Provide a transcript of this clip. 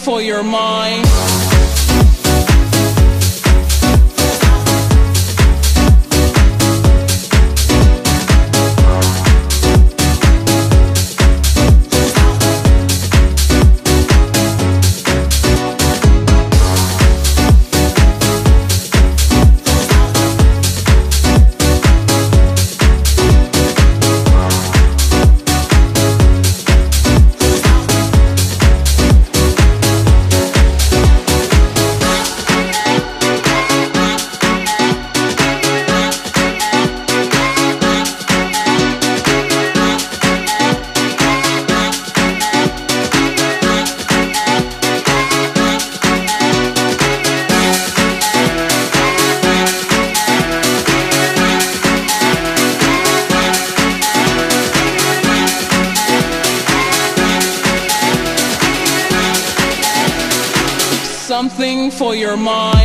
for your mind. For your mind.